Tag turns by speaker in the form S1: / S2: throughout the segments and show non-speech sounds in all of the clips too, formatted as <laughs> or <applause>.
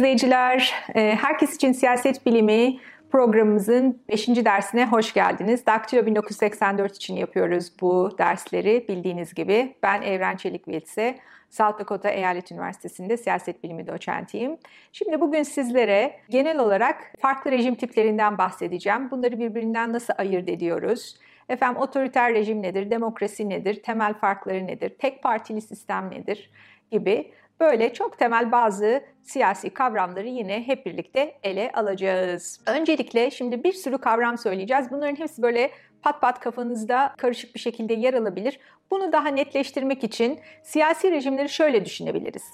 S1: İzleyiciler. Ee, herkes için siyaset bilimi programımızın 5. dersine hoş geldiniz. Daktilo 1984 için yapıyoruz bu dersleri bildiğiniz gibi. Ben Evren Çelik Vilse, South Dakota Eyalet Üniversitesi'nde siyaset bilimi doçentiyim. Şimdi bugün sizlere genel olarak farklı rejim tiplerinden bahsedeceğim. Bunları birbirinden nasıl ayırt ediyoruz? Efendim otoriter rejim nedir, demokrasi nedir, temel farkları nedir, tek partili sistem nedir gibi Böyle çok temel bazı siyasi kavramları yine hep birlikte ele alacağız. Öncelikle şimdi bir sürü kavram söyleyeceğiz. Bunların hepsi böyle pat pat kafanızda karışık bir şekilde yer alabilir. Bunu daha netleştirmek için siyasi rejimleri şöyle düşünebiliriz.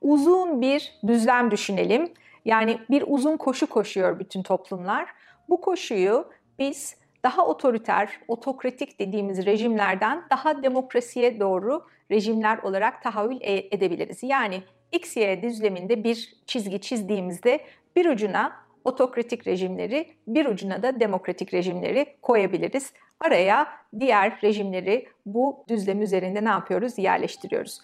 S1: Uzun bir düzlem düşünelim. Yani bir uzun koşu koşuyor bütün toplumlar. Bu koşuyu biz daha otoriter, otokratik dediğimiz rejimlerden daha demokrasiye doğru rejimler olarak tahayyül e, edebiliriz. Yani XY düzleminde bir çizgi çizdiğimizde bir ucuna otokratik rejimleri, bir ucuna da demokratik rejimleri koyabiliriz. Araya diğer rejimleri bu düzlem üzerinde ne yapıyoruz? Yerleştiriyoruz.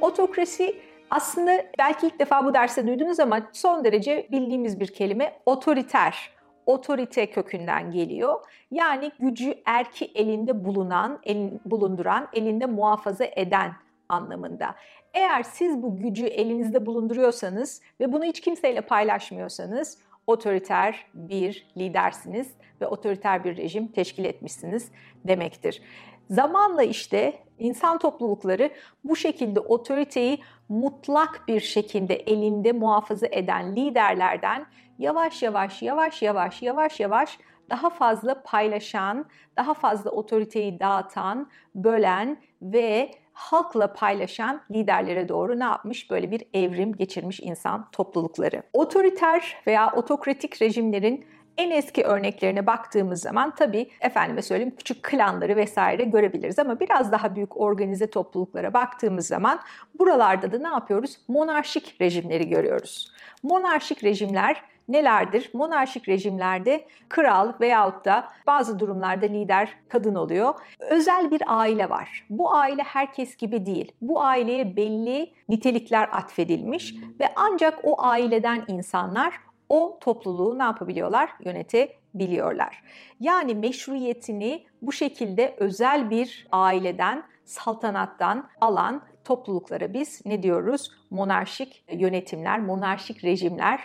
S1: Otokrasi aslında belki ilk defa bu derste duydunuz ama son derece bildiğimiz bir kelime otoriter otorite kökünden geliyor. Yani gücü erki elinde bulunan, elin, bulunduran, elinde muhafaza eden anlamında. Eğer siz bu gücü elinizde bulunduruyorsanız ve bunu hiç kimseyle paylaşmıyorsanız otoriter bir lidersiniz ve otoriter bir rejim teşkil etmişsiniz demektir. Zamanla işte insan toplulukları bu şekilde otoriteyi mutlak bir şekilde elinde muhafaza eden liderlerden yavaş yavaş yavaş yavaş yavaş yavaş daha fazla paylaşan, daha fazla otoriteyi dağıtan, bölen ve halkla paylaşan liderlere doğru ne yapmış? Böyle bir evrim geçirmiş insan toplulukları. Otoriter veya otokratik rejimlerin en eski örneklerine baktığımız zaman tabii efendime söyleyeyim küçük klanları vesaire görebiliriz ama biraz daha büyük organize topluluklara baktığımız zaman buralarda da ne yapıyoruz? Monarşik rejimleri görüyoruz. Monarşik rejimler nelerdir? Monarşik rejimlerde kral veyahut da bazı durumlarda lider kadın oluyor. Özel bir aile var. Bu aile herkes gibi değil. Bu aileye belli nitelikler atfedilmiş ve ancak o aileden insanlar o topluluğu ne yapabiliyorlar? Yönetebiliyorlar. Yani meşruiyetini bu şekilde özel bir aileden, saltanattan alan topluluklara biz ne diyoruz? Monarşik yönetimler, monarşik rejimler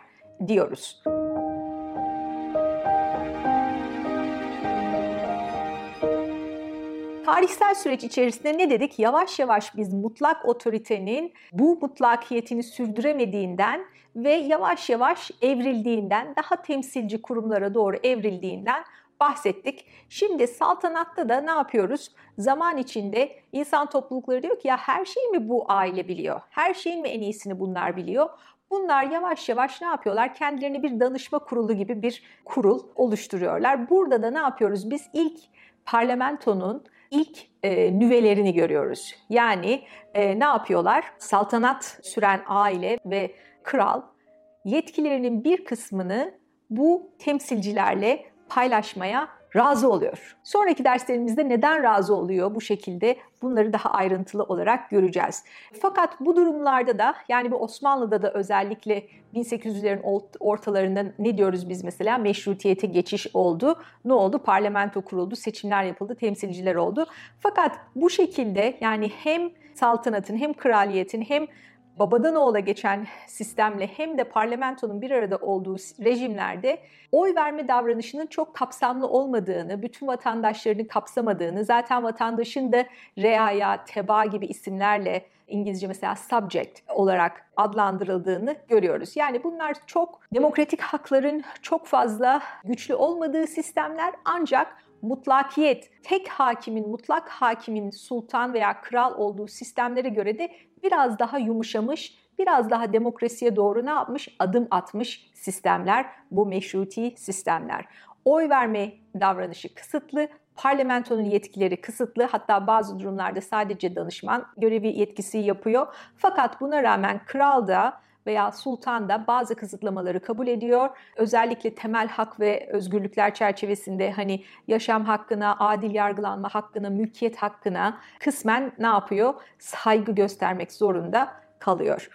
S1: diyoruz. Tarihsel süreç içerisinde ne dedik? Yavaş yavaş biz mutlak otoritenin bu mutlakiyetini sürdüremediğinden ve yavaş yavaş evrildiğinden, daha temsilci kurumlara doğru evrildiğinden bahsettik. Şimdi saltanatta da ne yapıyoruz? Zaman içinde insan toplulukları diyor ki ya her şeyi mi bu aile biliyor? Her şeyin mi en iyisini bunlar biliyor? Bunlar yavaş yavaş ne yapıyorlar? Kendilerini bir danışma kurulu gibi bir kurul oluşturuyorlar. Burada da ne yapıyoruz? Biz ilk parlamentonun ilk e, nüvelerini görüyoruz. Yani e, ne yapıyorlar? Saltanat süren aile ve kral yetkilerinin bir kısmını bu temsilcilerle paylaşmaya razı oluyor. Sonraki derslerimizde neden razı oluyor bu şekilde bunları daha ayrıntılı olarak göreceğiz. Fakat bu durumlarda da yani bu Osmanlı'da da özellikle 1800'lerin ortalarında ne diyoruz biz mesela meşrutiyete geçiş oldu. Ne oldu? Parlamento kuruldu, seçimler yapıldı, temsilciler oldu. Fakat bu şekilde yani hem saltanatın hem kraliyetin hem babadan oğula geçen sistemle hem de parlamentonun bir arada olduğu rejimlerde oy verme davranışının çok kapsamlı olmadığını, bütün vatandaşlarını kapsamadığını, zaten vatandaşın da reaya, teba gibi isimlerle İngilizce mesela subject olarak adlandırıldığını görüyoruz. Yani bunlar çok demokratik hakların çok fazla güçlü olmadığı sistemler ancak mutlakiyet, tek hakimin, mutlak hakimin sultan veya kral olduğu sistemlere göre de biraz daha yumuşamış, biraz daha demokrasiye doğru ne yapmış? Adım atmış sistemler, bu meşruti sistemler. Oy verme davranışı kısıtlı, parlamentonun yetkileri kısıtlı hatta bazı durumlarda sadece danışman görevi yetkisi yapıyor. Fakat buna rağmen kral da veya sultan da bazı kısıtlamaları kabul ediyor. Özellikle temel hak ve özgürlükler çerçevesinde hani yaşam hakkına, adil yargılanma hakkına, mülkiyet hakkına kısmen ne yapıyor? Saygı göstermek zorunda kalıyor.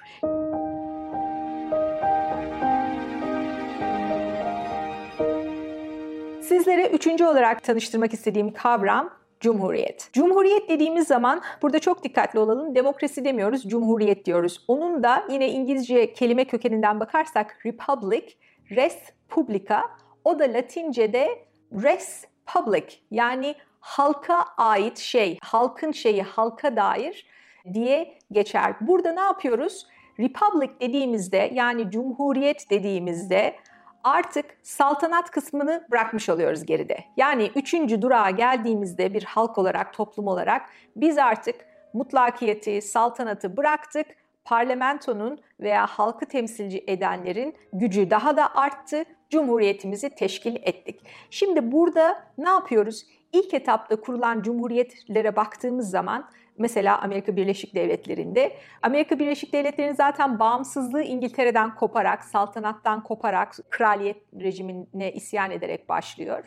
S1: Sizlere üçüncü olarak tanıştırmak istediğim kavram Cumhuriyet. Cumhuriyet dediğimiz zaman burada çok dikkatli olalım. Demokrasi demiyoruz, cumhuriyet diyoruz. Onun da yine İngilizce kelime kökeninden bakarsak republic, res publica, o da Latince'de res public yani halka ait şey, halkın şeyi, halka dair diye geçer. Burada ne yapıyoruz? Republic dediğimizde yani cumhuriyet dediğimizde artık saltanat kısmını bırakmış oluyoruz geride. Yani üçüncü durağa geldiğimizde bir halk olarak, toplum olarak biz artık mutlakiyeti, saltanatı bıraktık. Parlamentonun veya halkı temsilci edenlerin gücü daha da arttı. Cumhuriyetimizi teşkil ettik. Şimdi burada ne yapıyoruz? İlk etapta kurulan cumhuriyetlere baktığımız zaman Mesela Amerika Birleşik Devletleri'nde. Amerika Birleşik Devletleri'nin zaten bağımsızlığı İngiltere'den koparak, saltanattan koparak kraliyet rejimine isyan ederek başlıyor.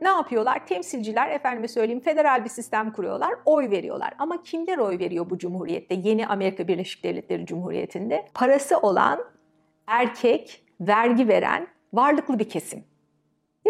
S1: Ne yapıyorlar? Temsilciler, efendime söyleyeyim, federal bir sistem kuruyorlar, oy veriyorlar. Ama kimler oy veriyor bu cumhuriyette? Yeni Amerika Birleşik Devletleri Cumhuriyeti'nde. Parası olan, erkek, vergi veren, varlıklı bir kesim.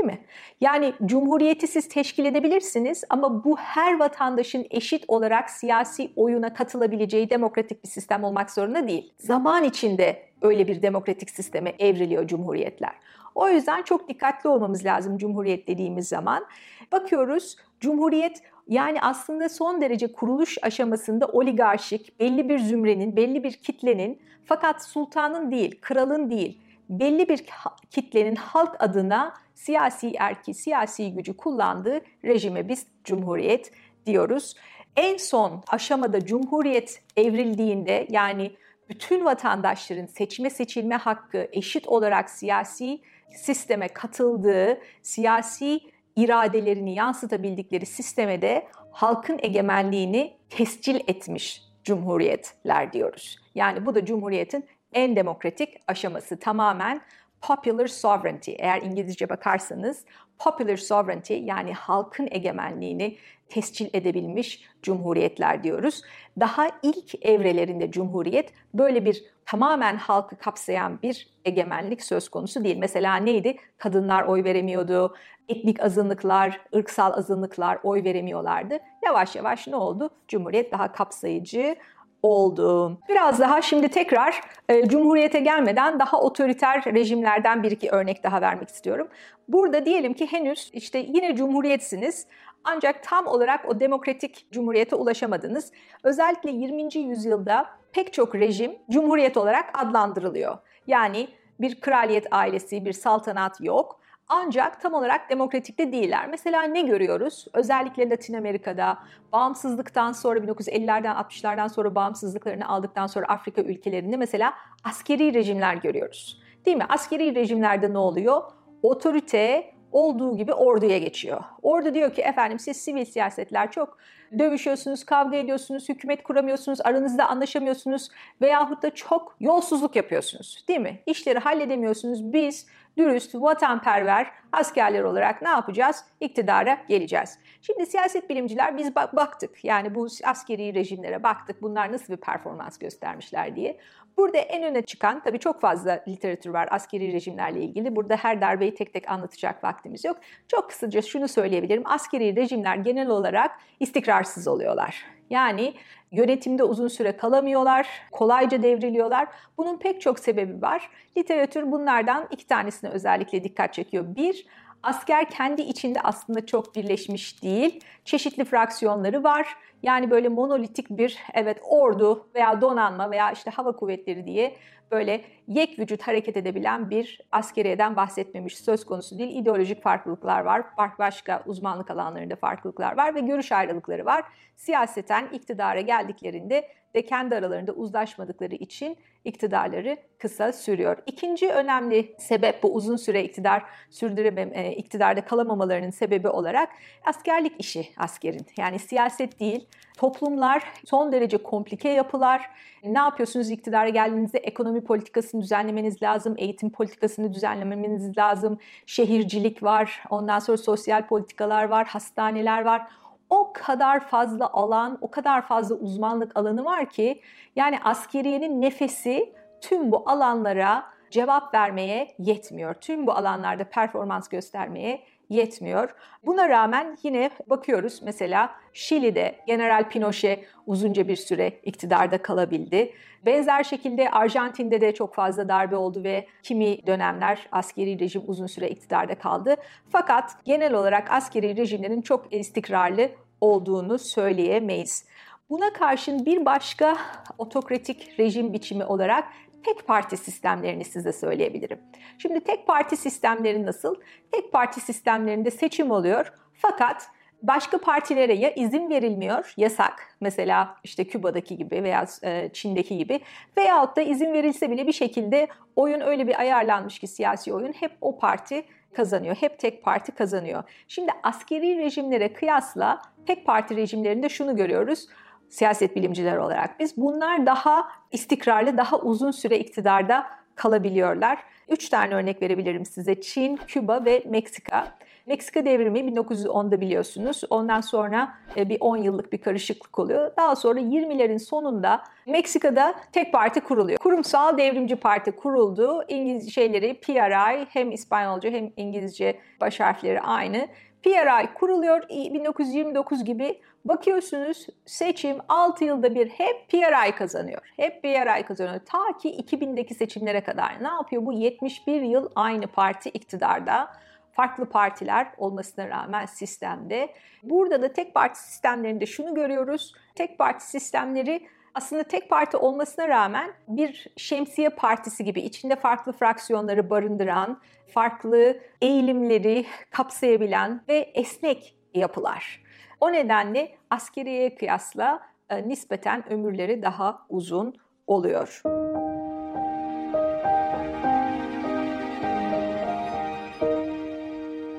S1: Değil mi? Yani cumhuriyeti siz teşkil edebilirsiniz ama bu her vatandaşın eşit olarak siyasi oyuna katılabileceği demokratik bir sistem olmak zorunda değil. Zaman içinde öyle bir demokratik sisteme evriliyor cumhuriyetler. O yüzden çok dikkatli olmamız lazım cumhuriyet dediğimiz zaman. Bakıyoruz cumhuriyet yani aslında son derece kuruluş aşamasında oligarşik, belli bir zümrenin, belli bir kitlenin fakat sultanın değil, kralın değil, belli bir kitlenin halk adına siyasi erki, siyasi gücü kullandığı rejime biz cumhuriyet diyoruz. En son aşamada cumhuriyet evrildiğinde yani bütün vatandaşların seçme seçilme hakkı eşit olarak siyasi sisteme katıldığı, siyasi iradelerini yansıtabildikleri sisteme de halkın egemenliğini tescil etmiş cumhuriyetler diyoruz. Yani bu da cumhuriyetin en demokratik aşaması tamamen popular sovereignty. Eğer İngilizce bakarsanız popular sovereignty yani halkın egemenliğini tescil edebilmiş cumhuriyetler diyoruz. Daha ilk evrelerinde cumhuriyet böyle bir tamamen halkı kapsayan bir egemenlik söz konusu değil. Mesela neydi? Kadınlar oy veremiyordu, etnik azınlıklar, ırksal azınlıklar oy veremiyorlardı. Yavaş yavaş ne oldu? Cumhuriyet daha kapsayıcı, oldu. Biraz daha şimdi tekrar e, Cumhuriyete gelmeden daha otoriter rejimlerden bir iki örnek daha vermek istiyorum. Burada diyelim ki henüz işte yine cumhuriyetsiniz ancak tam olarak o demokratik cumhuriyete ulaşamadınız. Özellikle 20. yüzyılda pek çok rejim cumhuriyet olarak adlandırılıyor. Yani bir kraliyet ailesi, bir saltanat yok. Ancak tam olarak demokratikte değiller. Mesela ne görüyoruz? Özellikle Latin Amerika'da bağımsızlıktan sonra 1950'lerden 60'lardan sonra bağımsızlıklarını aldıktan sonra Afrika ülkelerinde mesela askeri rejimler görüyoruz. Değil mi? Askeri rejimlerde ne oluyor? Otorite olduğu gibi orduya geçiyor. Ordu diyor ki efendim siz sivil siyasetler çok dövüşüyorsunuz, kavga ediyorsunuz, hükümet kuramıyorsunuz, aranızda anlaşamıyorsunuz veyahut da çok yolsuzluk yapıyorsunuz. Değil mi? İşleri halledemiyorsunuz. Biz dürüst, vatanperver askerler olarak ne yapacağız? İktidara geleceğiz. Şimdi siyaset bilimciler biz baktık. Yani bu askeri rejimlere baktık. Bunlar nasıl bir performans göstermişler diye. Burada en öne çıkan, tabii çok fazla literatür var askeri rejimlerle ilgili. Burada her darbeyi tek tek anlatacak vaktimiz yok. Çok kısaca şunu söyleyebilirim. Askeri rejimler genel olarak istikrarsız oluyorlar. Yani yönetimde uzun süre kalamıyorlar, kolayca devriliyorlar. Bunun pek çok sebebi var. Literatür bunlardan iki tanesine özellikle dikkat çekiyor. Bir, asker kendi içinde aslında çok birleşmiş değil. Çeşitli fraksiyonları var. Yani böyle monolitik bir evet ordu veya donanma veya işte hava kuvvetleri diye böyle yek vücut hareket edebilen bir askeriyeden bahsetmemiş söz konusu değil. İdeolojik farklılıklar var, başka uzmanlık alanlarında farklılıklar var ve görüş ayrılıkları var. Siyaseten iktidara geldiklerinde ve kendi aralarında uzlaşmadıkları için iktidarları kısa sürüyor. İkinci önemli sebep bu uzun süre iktidar sürdüremem, e, iktidarda kalamamalarının sebebi olarak askerlik işi askerin. Yani siyaset değil, toplumlar son derece komplike yapılar. Ne yapıyorsunuz iktidara geldiğinizde ekonomi politikasını düzenlemeniz lazım, eğitim politikasını düzenlemeniz lazım, şehircilik var, ondan sonra sosyal politikalar var, hastaneler var o kadar fazla alan, o kadar fazla uzmanlık alanı var ki yani askeriyenin nefesi tüm bu alanlara cevap vermeye yetmiyor. Tüm bu alanlarda performans göstermeye yetmiyor. Buna rağmen yine bakıyoruz mesela Şili'de General Pinochet uzunca bir süre iktidarda kalabildi. Benzer şekilde Arjantin'de de çok fazla darbe oldu ve kimi dönemler askeri rejim uzun süre iktidarda kaldı. Fakat genel olarak askeri rejimlerin çok istikrarlı olduğunu söyleyemeyiz. Buna karşın bir başka otokratik rejim biçimi olarak tek parti sistemlerini size söyleyebilirim. Şimdi tek parti sistemleri nasıl? Tek parti sistemlerinde seçim oluyor fakat başka partilere ya izin verilmiyor, yasak. Mesela işte Küba'daki gibi veya e, Çin'deki gibi veyahut da izin verilse bile bir şekilde oyun öyle bir ayarlanmış ki siyasi oyun hep o parti kazanıyor. Hep tek parti kazanıyor. Şimdi askeri rejimlere kıyasla tek parti rejimlerinde şunu görüyoruz siyaset bilimciler olarak biz. Bunlar daha istikrarlı, daha uzun süre iktidarda kalabiliyorlar. Üç tane örnek verebilirim size. Çin, Küba ve Meksika. Meksika devrimi 1910'da biliyorsunuz. Ondan sonra e, bir 10 yıllık bir karışıklık oluyor. Daha sonra 20'lerin sonunda Meksika'da tek parti kuruluyor. Kurumsal Devrimci Parti kuruldu. İngiliz şeyleri PRI hem İspanyolca hem İngilizce baş harfleri aynı. PRI kuruluyor 1929 gibi bakıyorsunuz seçim 6 yılda bir hep PRI kazanıyor. Hep PRI kazanıyor. Ta ki 2000'deki seçimlere kadar. Ne yapıyor bu 71 yıl aynı parti iktidarda farklı partiler olmasına rağmen sistemde. Burada da tek parti sistemlerinde şunu görüyoruz. Tek parti sistemleri aslında tek parti olmasına rağmen bir şemsiye partisi gibi içinde farklı fraksiyonları barındıran, farklı eğilimleri kapsayabilen ve esnek yapılar. O nedenle askeriye kıyasla e, nispeten ömürleri daha uzun oluyor.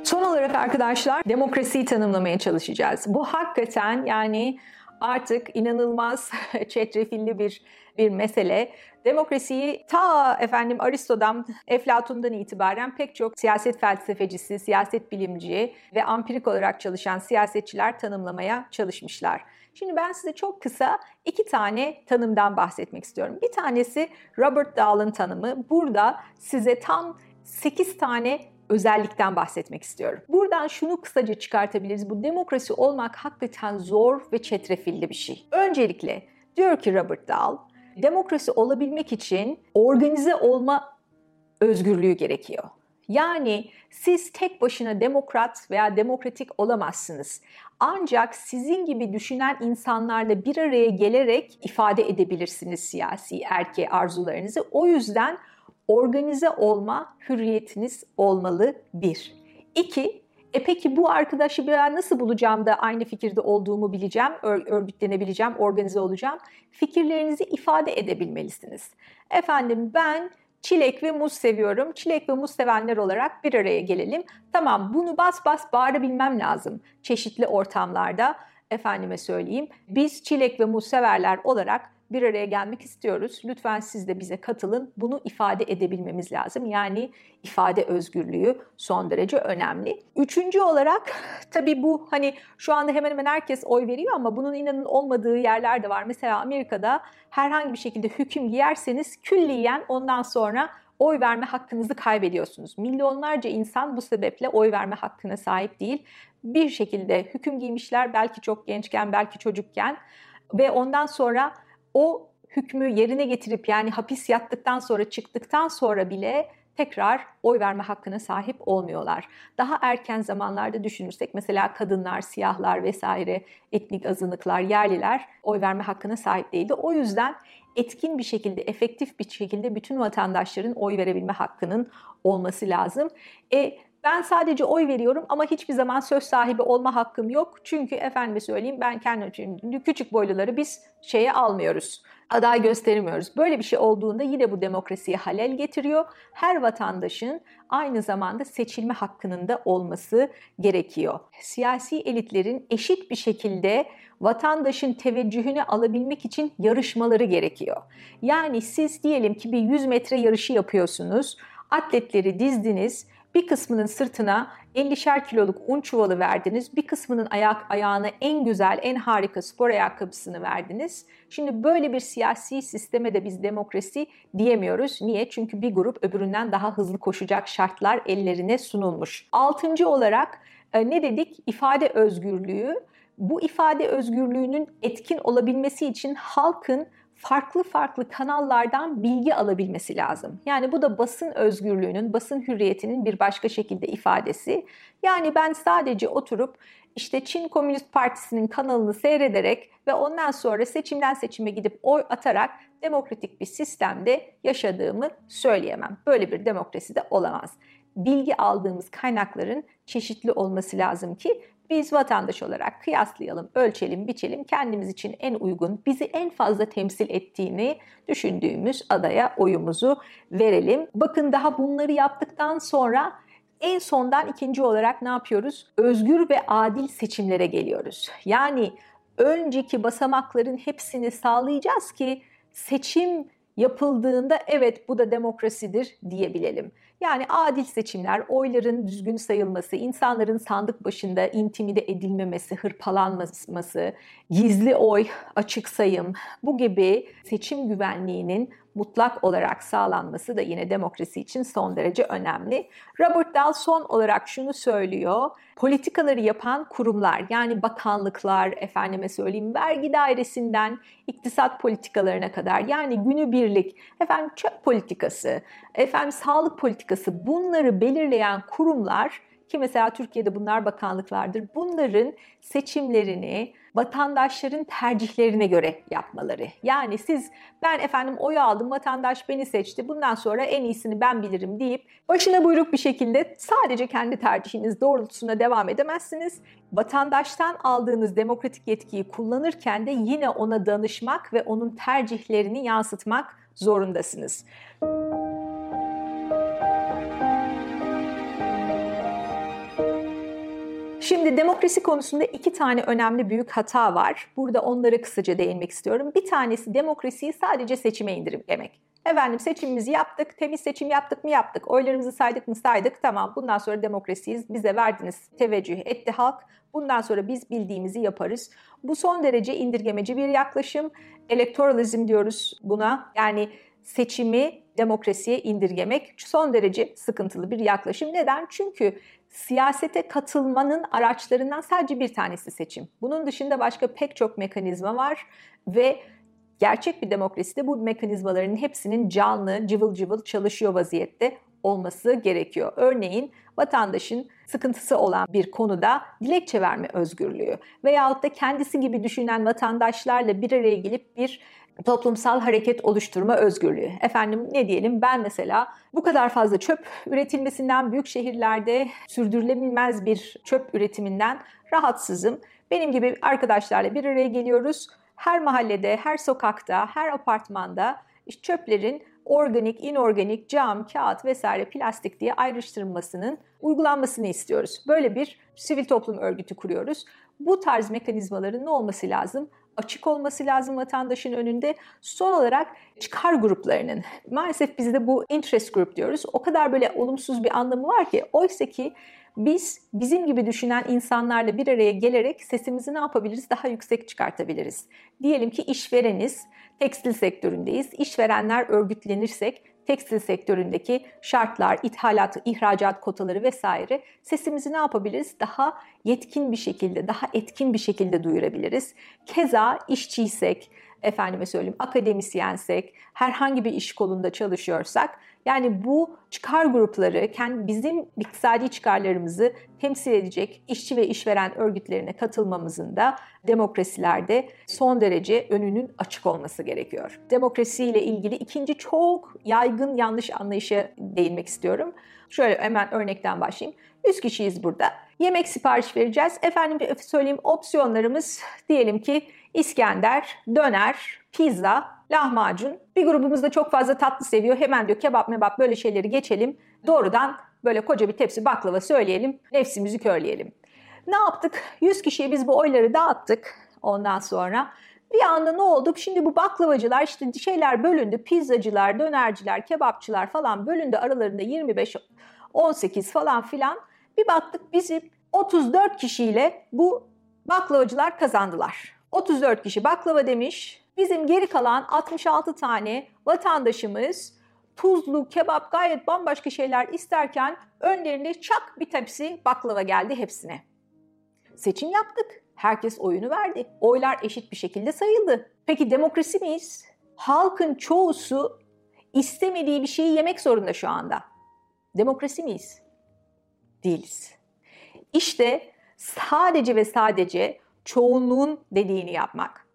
S1: Son olarak arkadaşlar demokrasiyi tanımlamaya çalışacağız. Bu hakikaten yani artık inanılmaz <laughs> çetrefilli bir bir mesele. Demokrasiyi ta efendim Aristo'dan, Eflatun'dan itibaren pek çok siyaset felsefecisi, siyaset bilimci ve ampirik olarak çalışan siyasetçiler tanımlamaya çalışmışlar. Şimdi ben size çok kısa iki tane tanımdan bahsetmek istiyorum. Bir tanesi Robert Dahl'ın tanımı. Burada size tam 8 tane özellikten bahsetmek istiyorum. Buradan şunu kısaca çıkartabiliriz. Bu demokrasi olmak hakikaten zor ve çetrefilli bir şey. Öncelikle diyor ki Robert Dahl, demokrasi olabilmek için organize olma özgürlüğü gerekiyor. Yani siz tek başına demokrat veya demokratik olamazsınız. Ancak sizin gibi düşünen insanlarla bir araya gelerek ifade edebilirsiniz siyasi erke arzularınızı. O yüzden organize olma hürriyetiniz olmalı bir. İki, e peki bu arkadaşı ben nasıl bulacağım da aynı fikirde olduğumu bileceğim, örgütlenebileceğim, organize olacağım? Fikirlerinizi ifade edebilmelisiniz. Efendim ben çilek ve muz seviyorum. Çilek ve muz sevenler olarak bir araya gelelim. Tamam bunu bas bas bağırabilmem lazım çeşitli ortamlarda. Efendime söyleyeyim biz çilek ve muz severler olarak bir araya gelmek istiyoruz. Lütfen siz de bize katılın. Bunu ifade edebilmemiz lazım. Yani ifade özgürlüğü son derece önemli. Üçüncü olarak <laughs> tabii bu hani şu anda hemen hemen herkes oy veriyor ama bunun inanın olmadığı yerler de var. Mesela Amerika'da herhangi bir şekilde hüküm giyerseniz külliyen ondan sonra oy verme hakkınızı kaybediyorsunuz. Milyonlarca insan bu sebeple oy verme hakkına sahip değil. Bir şekilde hüküm giymişler belki çok gençken belki çocukken ve ondan sonra o hükmü yerine getirip yani hapis yattıktan sonra çıktıktan sonra bile tekrar oy verme hakkına sahip olmuyorlar. Daha erken zamanlarda düşünürsek mesela kadınlar, siyahlar vesaire etnik azınlıklar, yerliler oy verme hakkına sahip değildi. O yüzden etkin bir şekilde, efektif bir şekilde bütün vatandaşların oy verebilme hakkının olması lazım. E Ben sadece oy veriyorum ama hiçbir zaman söz sahibi olma hakkım yok. Çünkü efendime söyleyeyim ben kendi küçük boyluları biz şeye almıyoruz aday göstermiyoruz. Böyle bir şey olduğunda yine bu demokrasiye halel getiriyor. Her vatandaşın aynı zamanda seçilme hakkının da olması gerekiyor. Siyasi elitlerin eşit bir şekilde vatandaşın teveccühünü alabilmek için yarışmaları gerekiyor. Yani siz diyelim ki bir 100 metre yarışı yapıyorsunuz. Atletleri dizdiniz bir kısmının sırtına 50'şer kiloluk un çuvalı verdiniz. Bir kısmının ayak ayağına en güzel, en harika spor ayakkabısını verdiniz. Şimdi böyle bir siyasi sisteme de biz demokrasi diyemiyoruz. Niye? Çünkü bir grup öbüründen daha hızlı koşacak şartlar ellerine sunulmuş. Altıncı olarak e, ne dedik? İfade özgürlüğü. Bu ifade özgürlüğünün etkin olabilmesi için halkın farklı farklı kanallardan bilgi alabilmesi lazım. Yani bu da basın özgürlüğünün, basın hürriyetinin bir başka şekilde ifadesi. Yani ben sadece oturup işte Çin Komünist Partisi'nin kanalını seyrederek ve ondan sonra seçimden seçime gidip oy atarak demokratik bir sistemde yaşadığımı söyleyemem. Böyle bir demokrasi de olamaz. Bilgi aldığımız kaynakların çeşitli olması lazım ki biz vatandaş olarak kıyaslayalım, ölçelim, biçelim, kendimiz için en uygun, bizi en fazla temsil ettiğini düşündüğümüz adaya oyumuzu verelim. Bakın daha bunları yaptıktan sonra en sondan ikinci olarak ne yapıyoruz? Özgür ve adil seçimlere geliyoruz. Yani önceki basamakların hepsini sağlayacağız ki seçim yapıldığında evet bu da demokrasidir diyebilelim. Yani adil seçimler, oyların düzgün sayılması, insanların sandık başında intimide edilmemesi, hırpalanması, gizli oy, açık sayım bu gibi seçim güvenliğinin mutlak olarak sağlanması da yine demokrasi için son derece önemli. Robert Dahl son olarak şunu söylüyor. Politikaları yapan kurumlar yani bakanlıklar, efendime söyleyeyim vergi dairesinden iktisat politikalarına kadar yani günübirlik, efendim çöp politikası, efendim sağlık politikası bunları belirleyen kurumlar ki mesela Türkiye'de bunlar bakanlıklardır. Bunların seçimlerini vatandaşların tercihlerine göre yapmaları. Yani siz ben efendim oy aldım, vatandaş beni seçti. Bundan sonra en iyisini ben bilirim deyip başına buyruk bir şekilde sadece kendi tercihiniz doğrultusunda devam edemezsiniz. Vatandaştan aldığınız demokratik yetkiyi kullanırken de yine ona danışmak ve onun tercihlerini yansıtmak zorundasınız. Şimdi demokrasi konusunda iki tane önemli büyük hata var. Burada onlara kısaca değinmek istiyorum. Bir tanesi demokrasiyi sadece seçime indirgemek. Efendim seçimimizi yaptık, temiz seçim yaptık mı yaptık, oylarımızı saydık mı saydık, tamam bundan sonra demokrasiyiz, bize verdiniz, teveccüh etti halk, bundan sonra biz bildiğimizi yaparız. Bu son derece indirgemeci bir yaklaşım, elektoralizm diyoruz buna, yani seçimi demokrasiye indirgemek son derece sıkıntılı bir yaklaşım. Neden? Çünkü siyasete katılmanın araçlarından sadece bir tanesi seçim. Bunun dışında başka pek çok mekanizma var ve gerçek bir demokraside bu mekanizmaların hepsinin canlı, cıvıl cıvıl çalışıyor vaziyette olması gerekiyor. Örneğin vatandaşın sıkıntısı olan bir konuda dilekçe verme özgürlüğü veyahut da kendisi gibi düşünen vatandaşlarla bir araya gelip bir toplumsal hareket oluşturma özgürlüğü. Efendim ne diyelim ben mesela bu kadar fazla çöp üretilmesinden büyük şehirlerde sürdürülebilmez bir çöp üretiminden rahatsızım. Benim gibi arkadaşlarla bir araya geliyoruz. Her mahallede, her sokakta, her apartmanda çöplerin organik, inorganik, cam, kağıt vesaire plastik diye ayrıştırılmasının uygulanmasını istiyoruz. Böyle bir sivil toplum örgütü kuruyoruz. Bu tarz mekanizmaların ne olması lazım? Açık olması lazım vatandaşın önünde. Son olarak çıkar gruplarının maalesef bizde bu interest group diyoruz. O kadar böyle olumsuz bir anlamı var ki oysa ki biz bizim gibi düşünen insanlarla bir araya gelerek sesimizi ne yapabiliriz? Daha yüksek çıkartabiliriz. Diyelim ki işvereniz, tekstil sektöründeyiz. İşverenler örgütlenirsek tekstil sektöründeki şartlar, ithalat, ihracat kotaları vesaire sesimizi ne yapabiliriz? Daha yetkin bir şekilde, daha etkin bir şekilde duyurabiliriz. Keza işçiysek, efendime söyleyeyim akademisyensek, herhangi bir iş kolunda çalışıyorsak yani bu çıkar grupları kendi bizim iktisadi çıkarlarımızı temsil edecek işçi ve işveren örgütlerine katılmamızın da demokrasilerde son derece önünün açık olması gerekiyor. Demokrasiyle ilgili ikinci çok yaygın yanlış anlayışa değinmek istiyorum. Şöyle hemen örnekten başlayayım. 100 kişiyiz burada. Yemek sipariş vereceğiz. Efendim söyleyeyim opsiyonlarımız diyelim ki İskender, döner, pizza, lahmacun. Bir grubumuz da çok fazla tatlı seviyor. Hemen diyor kebap mebap böyle şeyleri geçelim. Doğrudan böyle koca bir tepsi baklava söyleyelim. Nefsimizi körleyelim. Ne yaptık? 100 kişiye biz bu oyları dağıttık ondan sonra. Bir anda ne oldu? Şimdi bu baklavacılar işte şeyler bölündü. Pizzacılar, dönerciler, kebapçılar falan bölündü. Aralarında 25, 18 falan filan. Bir baktık bizim 34 kişiyle bu baklavacılar kazandılar. 34 kişi baklava demiş. Bizim geri kalan 66 tane vatandaşımız tuzlu, kebap gayet bambaşka şeyler isterken önlerinde çak bir tepsi baklava geldi hepsine. Seçim yaptık. Herkes oyunu verdi. Oylar eşit bir şekilde sayıldı. Peki demokrasi miyiz? Halkın çoğusu istemediği bir şeyi yemek zorunda şu anda. Demokrasi miyiz? Değiliz. İşte sadece ve sadece çoğunluğun dediğini yapmak.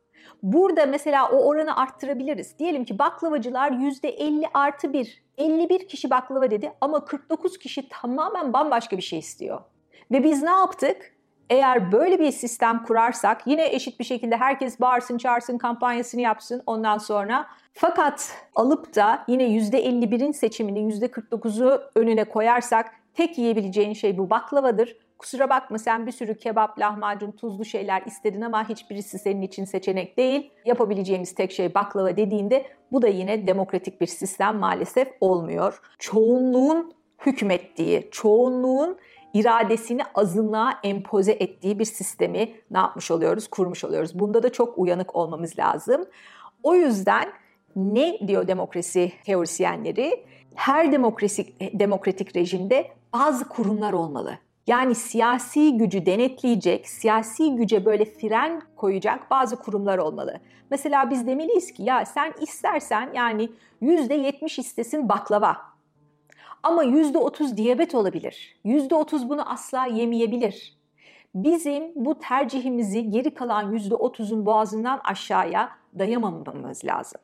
S1: Burada mesela o oranı arttırabiliriz. Diyelim ki baklavacılar %50 artı 1. 51 kişi baklava dedi ama 49 kişi tamamen bambaşka bir şey istiyor. Ve biz ne yaptık? Eğer böyle bir sistem kurarsak yine eşit bir şekilde herkes bağırsın çağırsın kampanyasını yapsın ondan sonra fakat alıp da yine %51'in seçimini %49'u önüne koyarsak tek yiyebileceğin şey bu baklavadır. Kusura bakma sen bir sürü kebap, lahmacun, tuzlu şeyler istedin ama hiçbirisi senin için seçenek değil. Yapabileceğimiz tek şey baklava dediğinde bu da yine demokratik bir sistem maalesef olmuyor. Çoğunluğun hükmettiği, çoğunluğun iradesini azınlığa empoze ettiği bir sistemi ne yapmış oluyoruz? Kurmuş oluyoruz. Bunda da çok uyanık olmamız lazım. O yüzden ne diyor demokrasi teorisyenleri? Her demokrasi, demokratik rejimde bazı kurumlar olmalı. Yani siyasi gücü denetleyecek, siyasi güce böyle fren koyacak bazı kurumlar olmalı. Mesela biz demeliyiz ki ya sen istersen yani %70 istesin baklava. Ama %30 diyabet olabilir. %30 bunu asla yemeyebilir. Bizim bu tercihimizi geri kalan %30'un boğazından aşağıya dayamamamız lazım.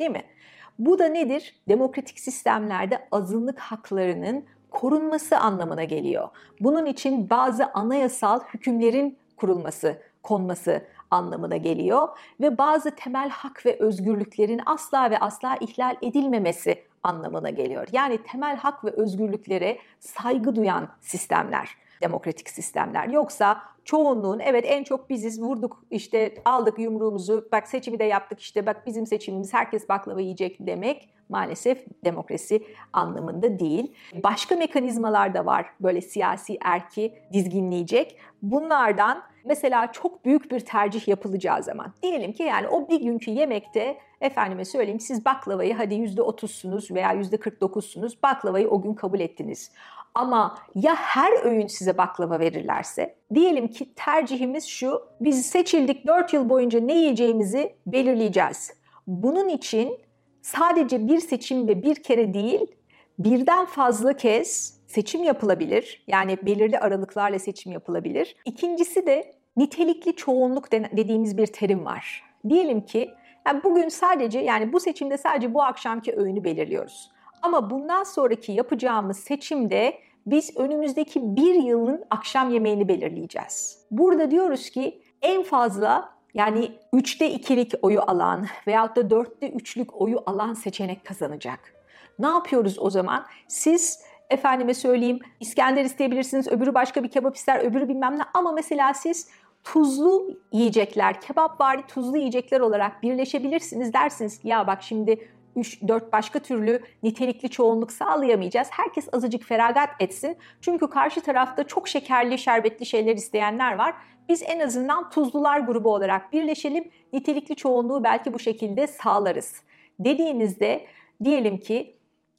S1: Değil mi? Bu da nedir? Demokratik sistemlerde azınlık haklarının korunması anlamına geliyor. Bunun için bazı anayasal hükümlerin kurulması, konması anlamına geliyor ve bazı temel hak ve özgürlüklerin asla ve asla ihlal edilmemesi anlamına geliyor. Yani temel hak ve özgürlüklere saygı duyan sistemler, demokratik sistemler. Yoksa çoğunluğun evet en çok biziz vurduk işte aldık yumruğumuzu bak seçimi de yaptık işte bak bizim seçimimiz herkes baklava yiyecek demek maalesef demokrasi anlamında değil. Başka mekanizmalar da var böyle siyasi erki dizginleyecek. Bunlardan mesela çok büyük bir tercih yapılacağı zaman diyelim ki yani o bir günkü yemekte efendime söyleyeyim siz baklavayı hadi %30'sunuz veya %49'sunuz baklavayı o gün kabul ettiniz. Ama ya her öğün size baklava verirlerse, diyelim ki tercihimiz şu, biz seçildik 4 yıl boyunca ne yiyeceğimizi belirleyeceğiz. Bunun için sadece bir seçim ve bir kere değil, birden fazla kez seçim yapılabilir. Yani belirli aralıklarla seçim yapılabilir. İkincisi de nitelikli çoğunluk dediğimiz bir terim var. Diyelim ki yani bugün sadece yani bu seçimde sadece bu akşamki öğünü belirliyoruz. Ama bundan sonraki yapacağımız seçimde biz önümüzdeki bir yılın akşam yemeğini belirleyeceğiz. Burada diyoruz ki en fazla yani 3'te 2'lik oyu alan veyahut da 4'te 3'lük oyu alan seçenek kazanacak. Ne yapıyoruz o zaman? Siz efendime söyleyeyim İskender isteyebilirsiniz, öbürü başka bir kebap ister, öbürü bilmem ne ama mesela siz tuzlu yiyecekler, kebap bari tuzlu yiyecekler olarak birleşebilirsiniz dersiniz ki ya bak şimdi 3-4 başka türlü nitelikli çoğunluk sağlayamayacağız. Herkes azıcık feragat etsin. Çünkü karşı tarafta çok şekerli, şerbetli şeyler isteyenler var. Biz en azından tuzlular grubu olarak birleşelim. Nitelikli çoğunluğu belki bu şekilde sağlarız. Dediğinizde diyelim ki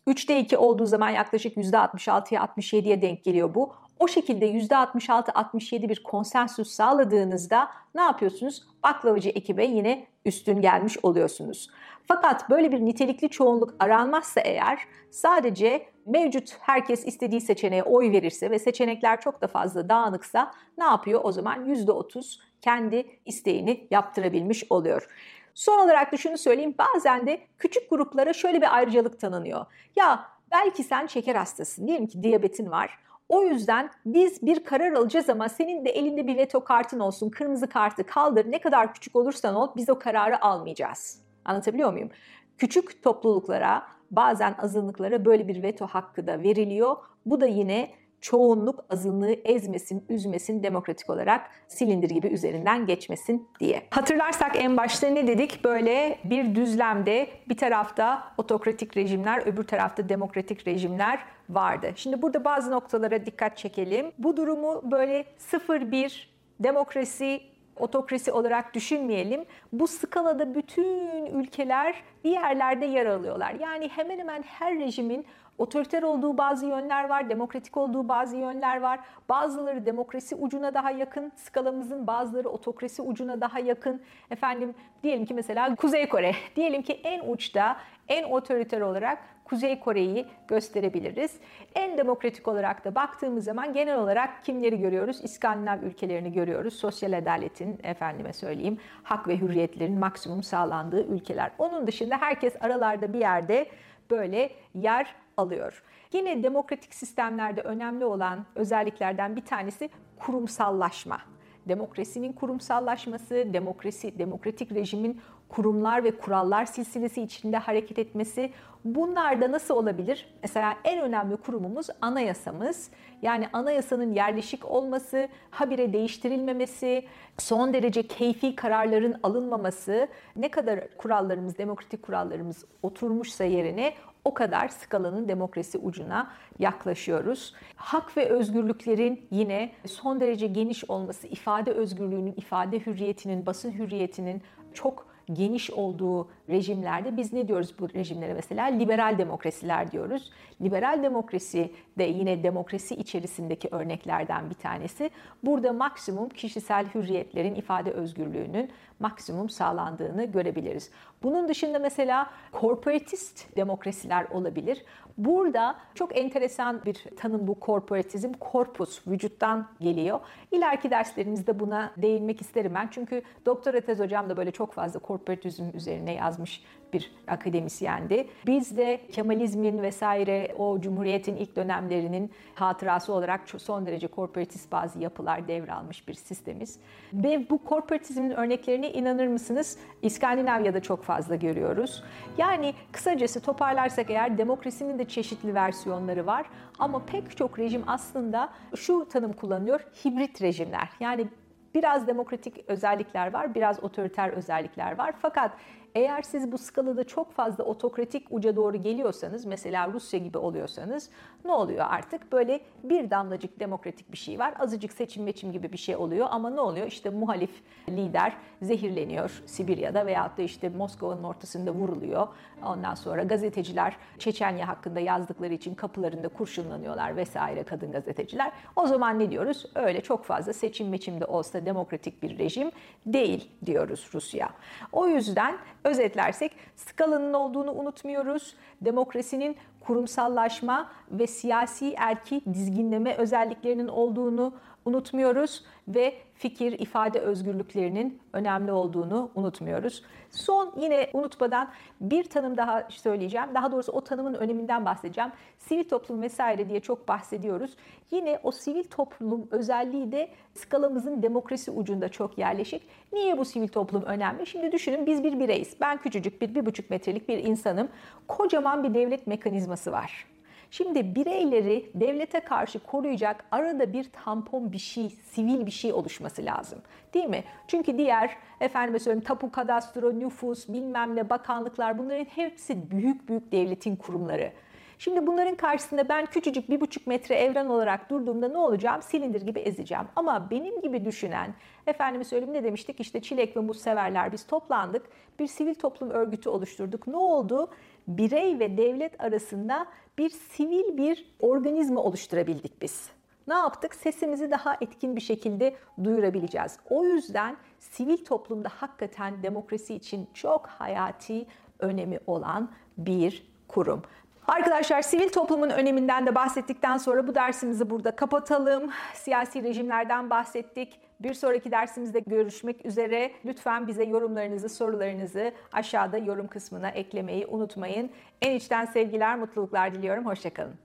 S1: 3'te 2 olduğu zaman yaklaşık %66'ya 67'ye denk geliyor bu. O şekilde %66-67 bir konsensüs sağladığınızda ne yapıyorsunuz? Baklavacı ekibe yine üstün gelmiş oluyorsunuz. Fakat böyle bir nitelikli çoğunluk aranmazsa eğer sadece mevcut herkes istediği seçeneğe oy verirse ve seçenekler çok da fazla dağınıksa ne yapıyor? O zaman %30 kendi isteğini yaptırabilmiş oluyor. Son olarak da şunu söyleyeyim. Bazen de küçük gruplara şöyle bir ayrıcalık tanınıyor. Ya belki sen şeker hastasın. Diyelim ki diyabetin var. O yüzden biz bir karar alacağız ama senin de elinde bir veto kartın olsun, kırmızı kartı kaldır. Ne kadar küçük olursan ol biz o kararı almayacağız. Anlatabiliyor muyum? Küçük topluluklara, bazen azınlıklara böyle bir veto hakkı da veriliyor. Bu da yine çoğunluk azınlığı ezmesin, üzmesin, demokratik olarak silindir gibi üzerinden geçmesin diye. Hatırlarsak en başta ne dedik? Böyle bir düzlemde bir tarafta otokratik rejimler, öbür tarafta demokratik rejimler vardı. Şimdi burada bazı noktalara dikkat çekelim. Bu durumu böyle 0-1 demokrasi otokrasi olarak düşünmeyelim. Bu skalada bütün ülkeler bir yerlerde yer alıyorlar. Yani hemen hemen her rejimin otoriter olduğu bazı yönler var, demokratik olduğu bazı yönler var. Bazıları demokrasi ucuna daha yakın skalamızın, bazıları otokrasi ucuna daha yakın. Efendim diyelim ki mesela Kuzey Kore, <laughs> diyelim ki en uçta, en otoriter olarak Kuzey Kore'yi gösterebiliriz. En demokratik olarak da baktığımız zaman genel olarak kimleri görüyoruz? İskandinav ülkelerini görüyoruz. Sosyal adaletin, efendime söyleyeyim, hak ve hürriyetlerin maksimum sağlandığı ülkeler. Onun dışında herkes aralarda bir yerde böyle yer alıyor. Yine demokratik sistemlerde önemli olan özelliklerden bir tanesi kurumsallaşma. Demokrasinin kurumsallaşması, demokrasi, demokratik rejimin kurumlar ve kurallar silsilesi içinde hareket etmesi. Bunlar da nasıl olabilir? Mesela en önemli kurumumuz anayasamız. Yani anayasanın yerleşik olması, habire değiştirilmemesi, son derece keyfi kararların alınmaması, ne kadar kurallarımız, demokratik kurallarımız oturmuşsa yerine o kadar skalanın demokrasi ucuna yaklaşıyoruz. Hak ve özgürlüklerin yine son derece geniş olması, ifade özgürlüğünün, ifade hürriyetinin, basın hürriyetinin çok geniş olduğu rejimlerde biz ne diyoruz bu rejimlere mesela? Liberal demokrasiler diyoruz. Liberal demokrasi de yine demokrasi içerisindeki örneklerden bir tanesi. Burada maksimum kişisel hürriyetlerin, ifade özgürlüğünün maksimum sağlandığını görebiliriz. Bunun dışında mesela korporatist demokrasiler olabilir. Burada çok enteresan bir tanım bu korporatizm. Korpus, vücuttan geliyor. İleriki derslerimizde buna değinmek isterim ben. Çünkü doktora tez hocam da böyle çok fazla korporatizm üzerine yazmış bir akademisyendi. Biz de Kemalizmin vesaire o Cumhuriyet'in ilk dönemlerinin hatırası olarak son derece korporatist bazı yapılar devralmış bir sistemiz. Ve bu korporatizmin örneklerini inanır mısınız İskandinavya'da çok fazla görüyoruz. Yani kısacası toparlarsak eğer demokrasinin de çeşitli versiyonları var ama pek çok rejim aslında şu tanım kullanıyor, hibrit rejimler. Yani biraz demokratik özellikler var, biraz otoriter özellikler var. Fakat eğer siz bu skalada çok fazla otokratik uca doğru geliyorsanız, mesela Rusya gibi oluyorsanız ne oluyor artık? Böyle bir damlacık demokratik bir şey var. Azıcık seçim meçim gibi bir şey oluyor ama ne oluyor? İşte muhalif lider zehirleniyor Sibirya'da veyahut da işte Moskova'nın ortasında vuruluyor. Ondan sonra gazeteciler Çeçenya hakkında yazdıkları için kapılarında kurşunlanıyorlar vesaire kadın gazeteciler. O zaman ne diyoruz? Öyle çok fazla seçim meçimde olsa demokratik bir rejim değil diyoruz Rusya. O yüzden özetlersek skalanın olduğunu unutmuyoruz. Demokrasinin kurumsallaşma ve siyasi erki dizginleme özelliklerinin olduğunu unutmuyoruz ve fikir, ifade özgürlüklerinin önemli olduğunu unutmuyoruz. Son yine unutmadan bir tanım daha söyleyeceğim. Daha doğrusu o tanımın öneminden bahsedeceğim. Sivil toplum vesaire diye çok bahsediyoruz. Yine o sivil toplum özelliği de skalamızın demokrasi ucunda çok yerleşik. Niye bu sivil toplum önemli? Şimdi düşünün biz bir bireyiz. Ben küçücük bir, bir buçuk metrelik bir insanım. Kocaman bir devlet mekanizması var. Şimdi bireyleri devlete karşı koruyacak arada bir tampon bir şey, sivil bir şey oluşması lazım. Değil mi? Çünkü diğer efendim söyleyeyim tapu kadastro, nüfus, bilmem ne bakanlıklar bunların hepsi büyük büyük devletin kurumları. Şimdi bunların karşısında ben küçücük bir buçuk metre evren olarak durduğumda ne olacağım? Silindir gibi ezeceğim. Ama benim gibi düşünen, efendime söyleyeyim ne demiştik? İşte çilek ve muz severler biz toplandık. Bir sivil toplum örgütü oluşturduk. Ne oldu? Birey ve devlet arasında bir sivil bir organizma oluşturabildik biz. ne yaptık? Sesimizi daha etkin bir şekilde duyurabileceğiz. O yüzden sivil toplumda hakikaten demokrasi için çok hayati önemi olan bir kurum. Arkadaşlar sivil toplumun öneminden de bahsettikten sonra bu dersimizi burada kapatalım. Siyasi rejimlerden bahsettik. Bir sonraki dersimizde görüşmek üzere. Lütfen bize yorumlarınızı, sorularınızı aşağıda yorum kısmına eklemeyi unutmayın. En içten sevgiler, mutluluklar diliyorum. Hoşçakalın.